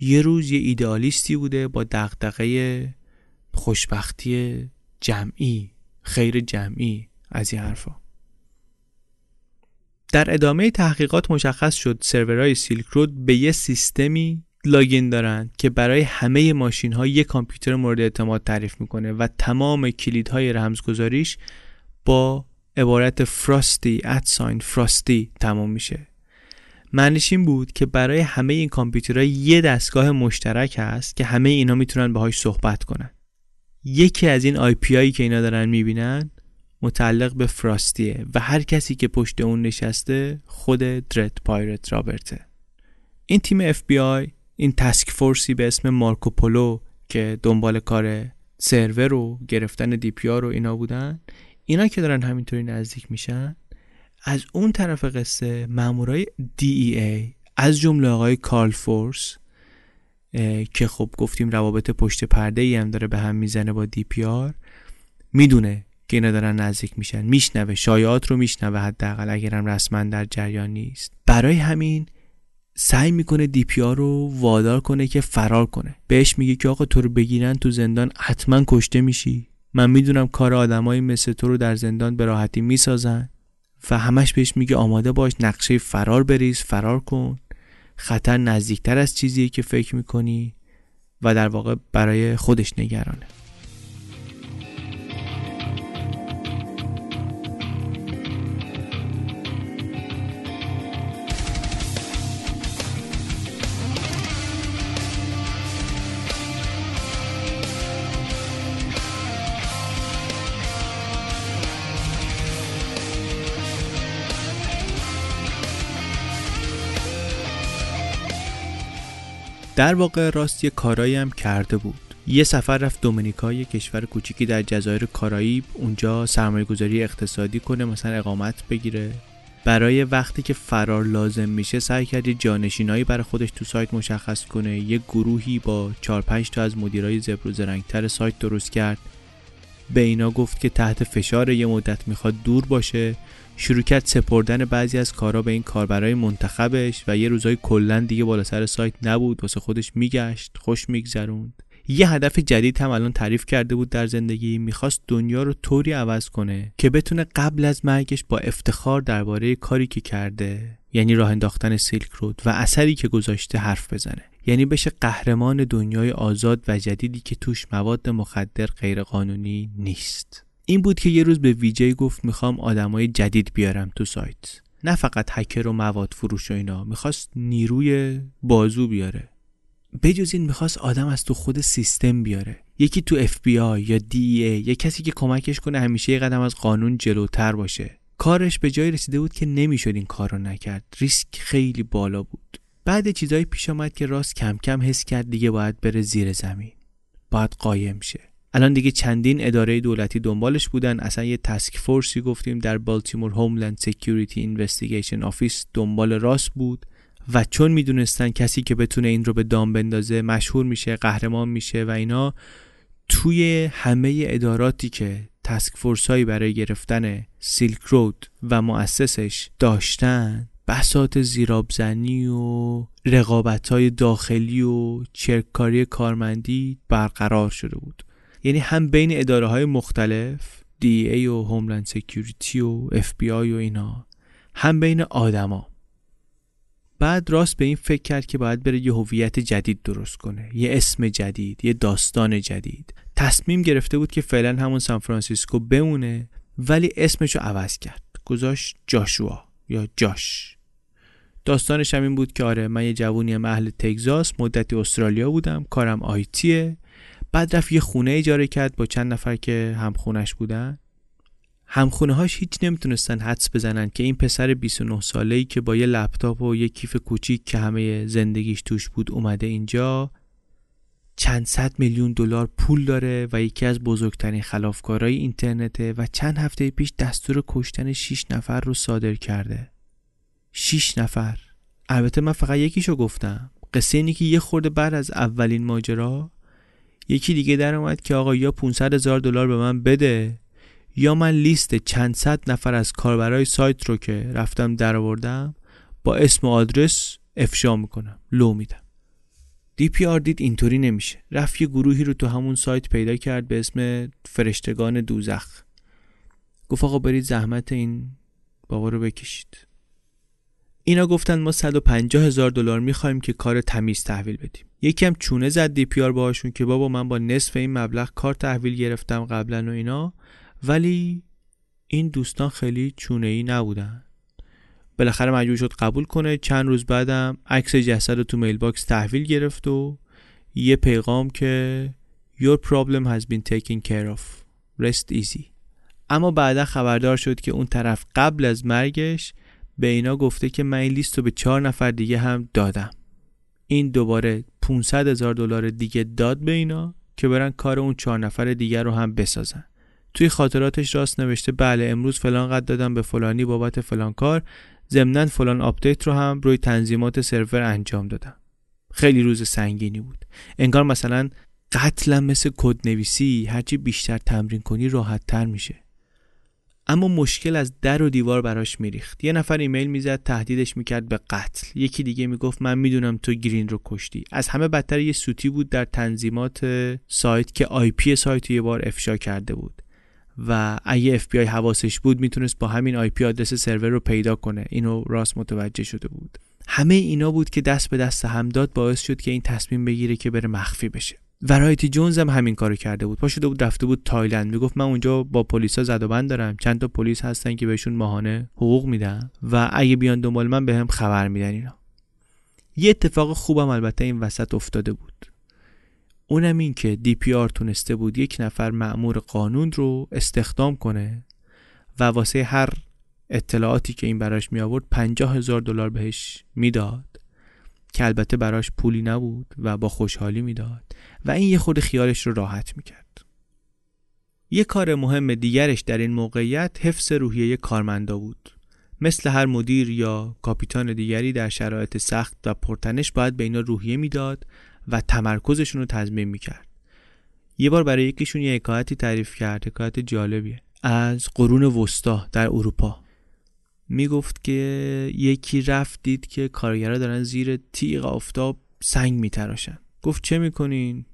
یه روز یه ایدئالیستی بوده با دغدغه خوشبختی جمعی خیر جمعی از این حرفا. در ادامه تحقیقات مشخص شد سرورهای Silk Road به یه سیستمی login دارن که برای همه ماشین ها یک کامپیوتر مورد اعتماد تعریف می‌کنه و تمام کلیدهای رمزگذاریش با عبارت frosty at sign frosty تمام میشه. معنیش این بود که برای همه این کامپیوترها یه دستگاه مشترک هست که همه اینا می‌تونن باهاش صحبت کنن. یکی از این IP هایی که اینا دارن می‌بینن متعلق به فراستیه و هر کسی که پشت اون نشسته خود Dread Pirate Roberts ه این تیم FBI این task force ی به اسم مارکوپولو که دنبال کار سرور و گرفتن DPR رو اینا بودن اینا که دارن همینطوری نزدیک میشن از اون طرف قصه مامورای DEA از جمله آقای کارل فورس که خب گفتیم روابط پشت پرده ای هم داره به هم می‌زنه با DPR می‌دونه که اینا دارن نزدیک میشن میشنوه شایعات رو میشنوه حداقل اگرم رسما در جریان نیست. برای همین سعی می‌کنه دی پی آر رو وادار کنه که فرار کنه. بهش میگه که آقا تو رو بگیرن تو زندان حتما کشته میشی. من می‌دونم کار آدمایی مثل تو رو در زندان به راحتی می‌سازن. و همش بهش میگه آماده باش نقشه فرار بریز فرار کن. خطر نزدیکتر از چیزیه که فکر می‌کنی و در واقع برای خودش نگرانه. در واقع راست یه کارایی هم کرده بود. یه سفر رفت دومینیکا یه کشور کوچیکی در جزایر کارائیب اونجا سرمایه گذاری اقتصادی کنه مثلا اقامت بگیره. برای وقتی که فرار لازم میشه سعی کرد یه جانشینایی برای خودش تو سایت مشخص کنه. یه گروهی با 4 5 تا از مدیرای زبر و زرنگتر سایت درست کرد. به اینا گفت که تحت فشار یه مدت می‌خواد دور باشه. شروع کرد سپردن بعضی از کارا به این کاربرای منتخبش و یه روزای کلا دیگه بالا سر سایت نبود واسه خودش میگشت خوش میگذروند. یه هدف جدید هم الان تعریف کرده بود در زندگی می‌خواست دنیا رو طوری عوض کنه که بتونه قبل از مرگش با افتخار درباره کاری که کرده یعنی راه انداختن سیلک رود و اثری که گذاشته حرف بزنه. یعنی بشه قهرمان دنیای آزاد و جدیدی که توش مواد مخدر غیرقانونی نیست. این بود که یه روز به ویجی گفت می‌خوام آدمای جدید بیارم تو سایت. نه فقط هکر و مواد فروش و اینا می‌خواست نیروی بازو بیاره. بجز این می‌خواست آدم از تو خود سیستم بیاره. یکی تو اف بی آی یا DEA یه کسی که کمکش کنه همیشه یه قدم از قانون جلوتر باشه. کارش به جای رسیده بود که نمی‌شد این کار رو نکرد. ریسک خیلی بالا بود. بعد چیزایی پیش آمد که راس کم کم حس کرد دیگه باید بره زیر زمین. باید قایم شه. الان دیگه چندین اداره دولتی دنبالش بودن. اصلا یه task force ی گفتیم در بالتیمور Homeland Security Investigation Office دنبال راس بود و چون می‌دونستن کسی که بتونه این رو به دام بندازه مشهور میشه قهرمان میشه و اینا توی همه اداراتی که task force هایی برای گرفتن Silk Road و مؤسسش داشتن بساط زیرابزنی و رقابت های داخلی و چرککاری کارمندی برقرار شده بود. یعنی هم بین اداره های مختلف DEA و Homeland Security و آی و اینا هم بین آدما. بعد راست به این فکر کرد که باید بره یه هویت جدید درست کنه یه اسم جدید یه داستان جدید. تصمیم گرفته بود که فعلا همون سان فرانسیسکو بمونه ولی اسمش رو عوض کرد. گذاشت جاشوا یا جاش. داستانش هم این بود که آره من یه جوونی اهل تگزاس مدتی استرالیا بودم کارم آیتیه بعد رفت یه خونه اجاره کرد با چند نفر که هم خونش بودن. همخونه هاش هیچ نمی‌تونستن حدس بزنن که این پسر 29 ساله ای که با یه لپتاپ و یه کیف کوچیک که همه زندگیش توش بود اومده اینجا چند صد میلیون دلار پول داره و یکی از بزرگترین خلافکارهای اینترنته و چند هفته پیش دستور کشتن 6 نفر رو صادر کرده. 6 نفر. البته من فقط یکیشو گفتم. قصه اینی که یه خورده بعد از اولین ماجرا یکی دیگه در اومد که آقا یا 500 هزار دلار به من بده یا من لیست چند صد نفر از کاربرای سایت رو که رفتم در آوردم با اسم و آدرس افشا می‌کنم لو میدم. DPR دید اینطوری نمیشه. رفت یه گروهی رو تو همون سایت پیدا کرد به اسم فرشتگان دوزخ. گفت آقا برید زحمت این بابا رو بکشید. اینا گفتن ما 150 هزار دلار می‌خوایم که کار تمیز تحویل بدیم. یکم چونه زد DPR باهاشون که بابا من با نصف این مبلغ کار تحویل گرفتم قبلا و اینا ولی این دوستان خیلی چونه ای نبودن. بالاخره مجبور شد قبول کنه. چند روز بعدم عکس جسد رو تو mailbox تحویل گرفت و یه پیغام که Your problem has been taken care of. Rest easy. اما بعدا خبردار شد که اون طرف قبل از مرگش به اینا گفته که من این لیست رو به چهار نفر دیگه هم دادم. این دوباره 500 هزار دلار دیگه داد به اینا که برن کار اون چهار نفر دیگر رو هم بسازن. توی خاطراتش راس نوشته بله امروز فلان قد دادم به فلانی بابت فلان کار ضمنا فلان update رو هم روی تنظیمات سرور انجام دادم. خیلی روز سنگینی بود. انگار مثلا قتلم مثل کد نویسی هرچی بیشتر تمرین کنی راحت تر میشه. اما مشکل از در و دیوار براش میریخت. یه نفر ایمیل می‌زد تهدیدش می‌کرد به قتل. یکی دیگه می‌گفت من می‌دونم تو گرین رو کشتی. از همه بدتر یه سوتی بود در تنظیمات سایت که IP سایت یه بار افشا کرده بود. و اگه اف بی آی حواسش بود می‌تونست با همین IP address سرور رو پیدا کنه. اینو راس متوجه شده بود. همه اینا بود که دست به دست هم داد باعث شد که این تصمیم بگیره که بره مخفی بشه. Variety Jones هم همین کارو کرده بود. پا شده بود رفته بود تایلند. می‌گفت من اونجا با پلیسا زد و بند دارم. چند تا پلیس هستن که بهشون ماهانه حقوق میدن و اگه بیان دنبال من بهم خبر میدن اینا. یه اتفاق خوبم البته این وسط افتاده بود. اونم این که دی پی آر تونسته بود یک نفر معمور قانون رو استخدام کنه و واسه هر اطلاعاتی که این براش می آورد پنجاه هزار دلار بهش می‌داد. که البته براش پولی نبود و با خوشحالی می‌داد و این یه خود خیالش رو راحت می‌کرد. یه کار مهم دیگرش در این موقعیت حفظ روحیه کارمندا بود. مثل هر مدیر یا کاپیتان دیگری در شرایط سخت و پرتنش باید به اینا روحیه می‌داد و تمرکزشون رو تضمین می‌کرد. یه بار برای یکیشون یه حکایتی تعریف کرد حکایت جالبیه از قرون وسطا در اروپا می‌گفت که یکی رفت دید که کارگرا دارن زیر تیغ آفتاب سنگ میتراشن. گفت چه می‌کنین؟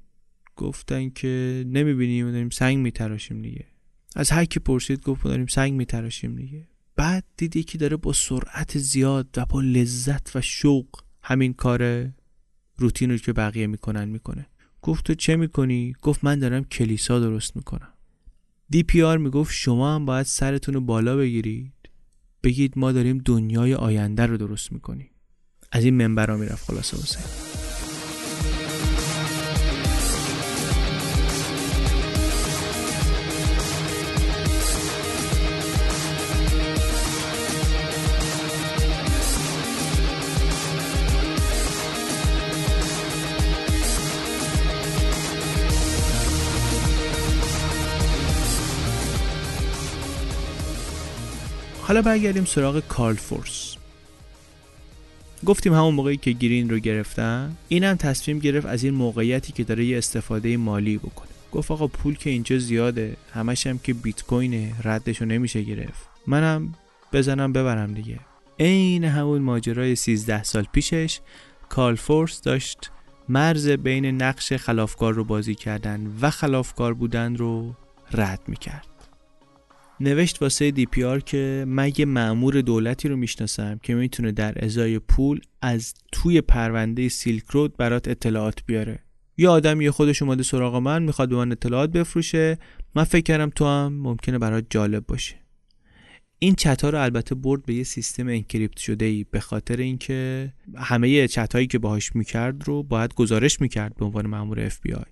گفتن که نمی‌بینیم داریم سنگ میتراشیم دیگه. از هر کی پرسید گفت داریم سنگ میتراشیم دیگه. بعد دید یکی داره با سرعت زیاد و با لذت و شوق همین کار روتین رو که بقیه می‌کنن می‌کنه. گفت تو چه می‌کنی؟ گفت من دارم کلیسا درست می‌کنم. دی پی آر می‌گفت شما هم باید سرتون رو بالا بگیرید بگید ما داریم دنیای آینده رو درست می‌کنیم. از این منبر ها می‌رفت خلاصه حسین. حالا برگردیم سراغ کارل فورس. گفتیم همون موقعی که گرین رو گرفتن اینم تصمیم گرفت از این موقعیتی که داره یه استفاده مالی بکنه. گفت آقا پول که اینجا زیاده همش هم که بیت کوینه ردش رو نمیشه گرفت. منم بزنم ببرم دیگه. عین همون ماجرای 13 سال پیشش کارل فورس داشت مرز بین نقش خلافکار رو بازی کردن و خلافکار بودن رو رد می‌کرد. نوشت واسه DPR که من یه مأمور دولتی رو می‌شناسم که می‌تونه در ازای پول از توی پرونده Silk Road برات اطلاعات بیاره. یه آدم یه خودش اومده سراغ من می‌خواد به من اطلاعات بفروشه. من فکر کردم تو هم ممکنه برات جالب باشه. این چت ها رو البته برد به یه سیستم encrypt شده ای به خاطر اینکه همه چت هایی که باهاش می‌کرد رو باید گزارش می‌کرد به عنوان مامور اف بی آی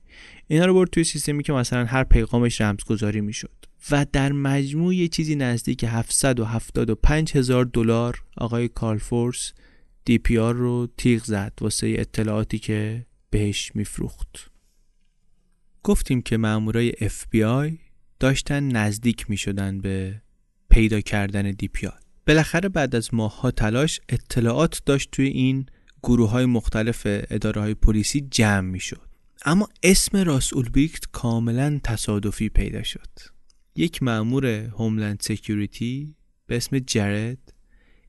اینا رو برد توی سیستمی که مثلا هر پیغامش رمزگذاری می‌شد. و در مجموع یه چیزی نزدیک 775 هزار دلار آقای کارل فورس DPR رو تیغ زد واسه اطلاعاتی که بهش میفروخت. گفتیم که مامورای اف بی آی داشتن نزدیک می شدن به پیدا کردن DPR بالاخره بعد از ماهها تلاش اطلاعات داشت توی این گروه های مختلف اداره های پلیسی جمع می شد اما اسم راس اولبریکت کاملا تصادفی پیدا شد. یک مأمور Homeland Security به اسم جرد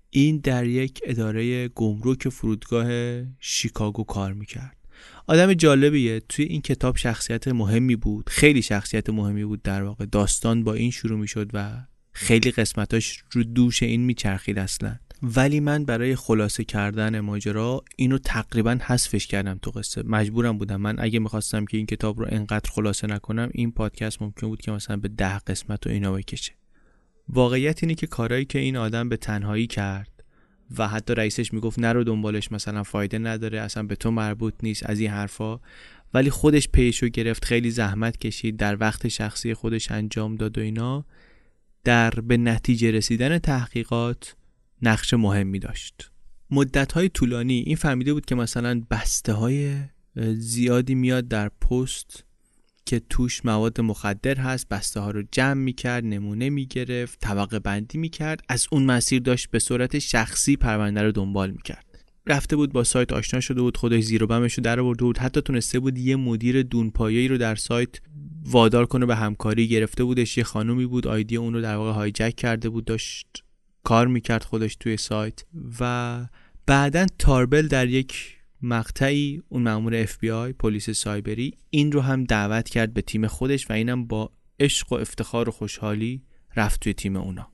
این در یک اداره گمرک فرودگاه شیکاگو کار می‌کرد. آدم جالبیه توی این کتاب شخصیت مهمی بود خیلی شخصیت مهمی بود در واقع. داستان با این شروع می‌شد و خیلی قسمتاش رو دوش این میچرخید اصلا. ولی من برای خلاصه کردن ماجرا اینو تقریبا حذفش کردم تو قصه. مجبورم بودم. من اگه می‌خواستم که این کتاب رو انقدر خلاصه نکنم این پادکست ممکن بود که مثلا به ده قسمت و اینا بکشه. واقعیت اینه که کارهایی که این آدم به تنهایی کرد و حتی رئیسش می‌گفت نرو دنبالش مثلا فایده نداره اصلا به تو مربوط نیست از این حرفا. ولی خودش پیشو گرفت خیلی زحمت کشید در وقت شخصی خودش انجام داد و اینا. در به نتیجه رسیدن تحقیقات نقش مهمی داشت. مدت های طولانی این فهمیده بود که مثلا بسته های زیادی میاد در پست که توش مواد مخدر هست بسته ها رو جمع می‌کرد نمونه می‌گرفت طبقه بندی می‌کرد از اون مسیر داشت به صورت شخصی پرونده رو دنبال می‌کرد. رفته بود با سایت آشنا شده بود خودش زیر و بمش رو در آورده بود حتی تونسته بود یه مدیر دونپایه‌ای رو در سایت وادار کنه به همکاری گرفته بودش. یه خانومی بود آیدی اون رو در واقع hijack کرده بود داشت کار می‌کرد خودش توی سایت و بعدا تاربل در یک مقطعی اون مأمور اف بی آی پلیس سایبری این رو هم دعوت کرد به تیم خودش و اینم با عشق و افتخار و خوشحالی رفت توی تیم اونا.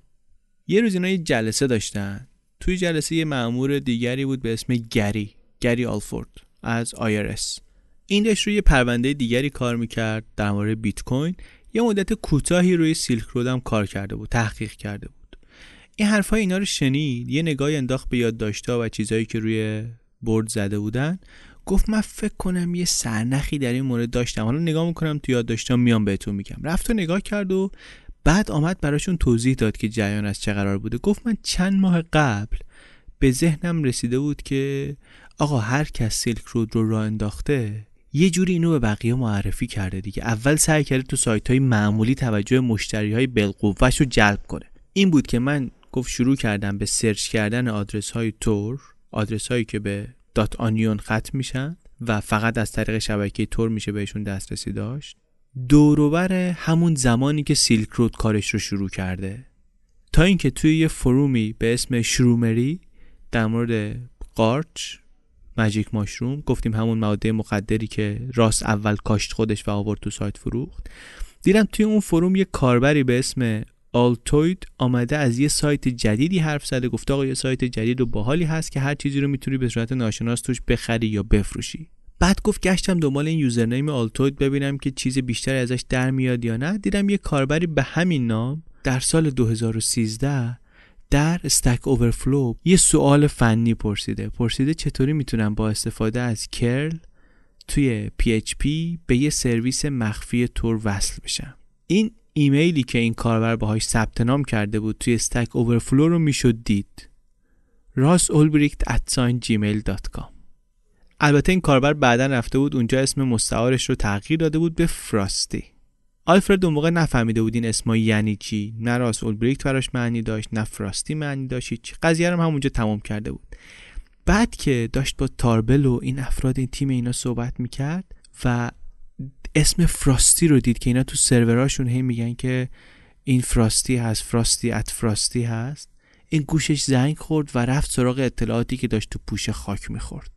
یه روز اینا یه جلسه داشتن. توی جلسه یه مأمور دیگری بود به اسم گری گری آلفورد از IRS این داشت روی پرونده دیگری کار می‌کرد در مورد بیت کوین. یه مدت کوتاهی روی سیلک رود هم کار کرده بود تحقیق کرده بود. این حرفای اینا رو شنید؟ یه نگاهی انداخت به یادداشت‌ها و چیزهایی که روی برد زده بودن. گفت من فکر کنم یه سرنخی در این مورد داشتم. حالا نگاه می‌کنم تو یادداشتام میام بهتون میگم. رفت و نگاه کرد و بعد آمد براشون توضیح داد که جریان از چه قرار بوده. گفت من چند ماه قبل به ذهنم رسیده بود که آقا هر کس Silk Road رو راه انداخته یه جوری اینو به بقیه معرفی کرده دیگه. اول سعی کرده تو سایت های معمولی توجه مشتری های بالقوه‌ش رو جلب کنه. این بود که من گفت شروع کردم به search کردن آدرس های Tor آدرس هایی که به dot onion ختم میشن و فقط از طریق شبکه Tor میشه بهشون دسترسی داشت. دوروبر همون زمانی که سیلک رود کارش رو شروع کرده. تا اینکه توی یه فرومی به اسم شرومری در مورد قارچ ماجیک ماشروم گفتیم همون ماده مخدری که راست اول کاشت خودش و آورد تو سایت فروخت. دیدم توی اون فروم یه کاربری به اسم آلتوید آمده از یه سایت جدیدی حرف زده گفته آقا یه سایت جدید و باحالی هست که هر چیزی رو می‌تونی به صورت ناشناس توش بخری یا بفروشی. بعد گفت گشتم دنبال این یوزرنیم آلتوید ببینم که چیز بیشتری ازش در میاد یا نه. دیدم یه کاربری به همین نام در سال 2013 در استک اوورفلو یه سوال فنی پرسیده. پرسیده چطوری می‌تونم با استفاده از کرل توی PHP به یه سرویس مخفی تور وصل بشم. این ایمیلی که این کاربر باهاش ثبت نام کرده بود توی استک اوورفلو رو می‌شد دید. راس اولبریکت gmail.com البته این کاربر بعدا رفته بود اونجا اسم مستعارش رو تغییر داده بود به فراستی آلفرد اون موقع نفهمیده بود این اسما یعنی چی. نه راس اولبریکت براش معنی داشت نه فراستی معنی داشت چی. قضیه رو همونجا تمام کرده بود. بعد که داشت با تاربل و این افراد این تیم اینا صحبت می‌کرد و اسم فراستی رو دید که اینا تو سروراشون هی میگن که این frosty هست frosty at frosty هست. این گوشش زنگ خورد و رفت سراغ اطلاعاتی که داشت تو پوشه خاک می‌خورد.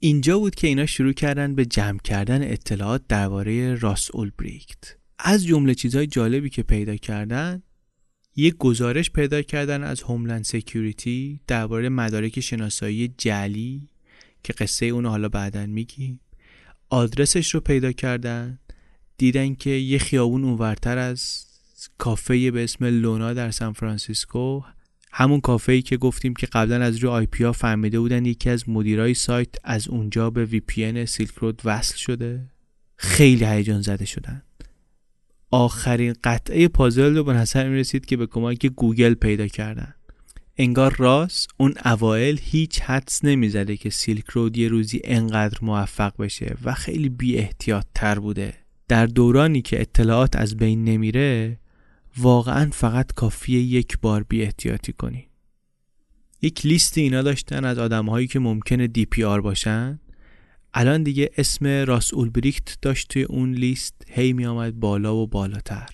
اینجا بود که اینا شروع کردن به جمع کردن اطلاعات درباره راس اولبریکت. از جمله چیزهای جالبی که پیدا کردن یک گزارش پیدا کردن از Homeland Security درباره مدارک شناسایی جعلی که قصه اونو حالا بعدا میگیم. آدرسش رو پیدا کردن دیدن که یه خیابون اونورتر از کافه به اسم لونا در سان فرانسیسکو همون کافه ای که گفتیم که قبلا از روی IP ها فهمیده بودن یکی از مدیرای سایت از اونجا به VPN Silk Road وصل شده. خیلی هیجان زده شدن. آخرین قطعه پازل رو به نظر می رسید که به کمک گوگل پیدا کردن. انگار راس اون اوایل هیچ حدس نمی‌زده که Silk Road یه روزی انقدر موفق بشه و خیلی بی احتیاط تر بوده. در دورانی که اطلاعات از بین نمیره واقعا فقط کافیه یک بار بی احتیاطی کنی. یک لیست اینا داشتن از آدم هایی که ممکنه دی پی آر باشن. الان دیگه اسم راس اولبریکت داشت توی اون لیست هی می آمد بالا و بالاتر.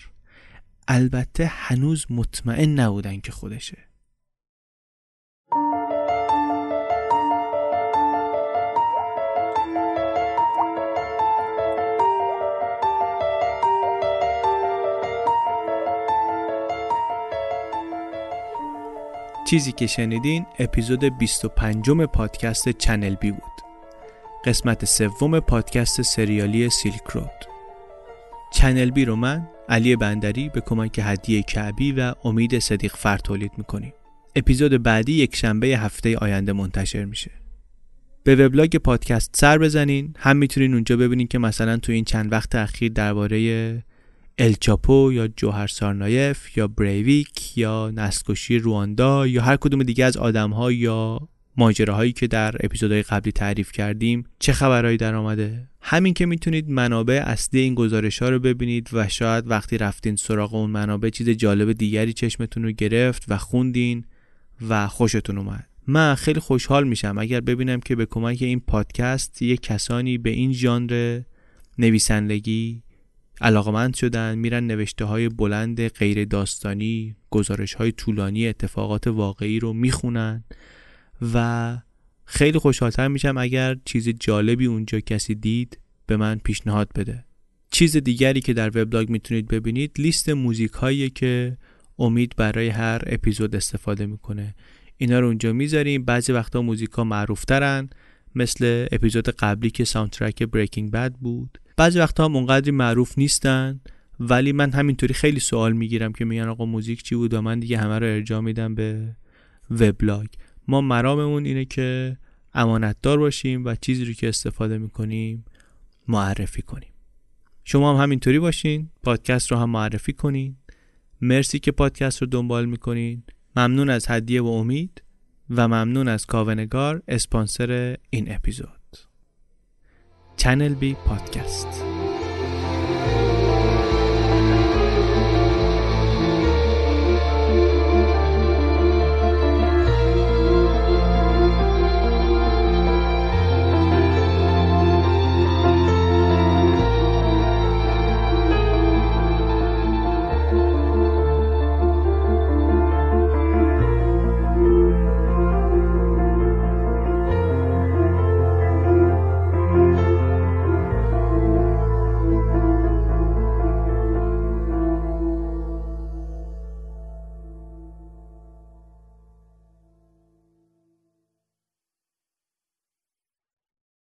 البته هنوز مطمئن نبودن که خودشه. چیزی که شنیدین اپیزود 25 پادکست Channel B بود. قسمت سوم پادکست سریالی Silk Road. Channel B رو من علی بندری به کمک هدیه کعبی و امید صدیق فر تولید می‌کنیم. اپیزود بعدی یک شنبه هفته آینده منتشر میشه. به وبلاگ پادکست سر بزنین هم می‌تونین اونجا ببینین که مثلا تو این چند وقت اخیر درباره الچاپو یا جوهر سارنایف یا بریویک یا نسل‌کشی رواندا یا هر کدوم دیگه از آدم ها یا ماجراهایی که در اپیزودهای قبلی تعریف کردیم چه خبرهایی در آمده؟ همین که می‌تونید منابع اصلی این گزارش ها رو ببینید و شاید وقتی رفتین سراغ اون منابع چیز جالب دیگری چشمتون رو گرفت و خوندین و خوشتون اومد. من خیلی خوشحال میشم اگر ببینم که به کمک این پادکست یه کسانی به این ژانر نویسندگی علاقمند شدن میرن نوشته های بلند غیر داستانی گزارش های طولانی اتفاقات واقعی رو می‌خونن و خیلی خوشحالتر میشم اگر چیز جالبی اونجا کسی دید به من پیشنهاد بده. چیز دیگری که در وبلاگ می‌تونید ببینید لیست موزیک هایی که امید برای هر اپیزود استفاده می‌کنه. اینا رو اونجا می‌ذاریم. بعضی وقتا موزیک ها معروف مثل اپیزود قبلی که soundtrack Breaking Bad بود. بعضی وقتا هم اونقدری معروف نیستن ولی من همینطوری خیلی سوال می‌گیرم که میگن آقا موزیک چی بود و من دیگه همه رو ارجاع میدم به وبلاگ. ما مراممون اینه که امانتدار باشیم و چیزی رو که استفاده می‌کنیم معرفی کنیم. شما هم همینطوری باشین پادکست رو هم معرفی کنین. مرسی که پادکست رو دنبال می‌کنین. ممنون از هدیه و امید و ممنون از کاونگار اسپانسر این اپیزود. چنل بی پادکست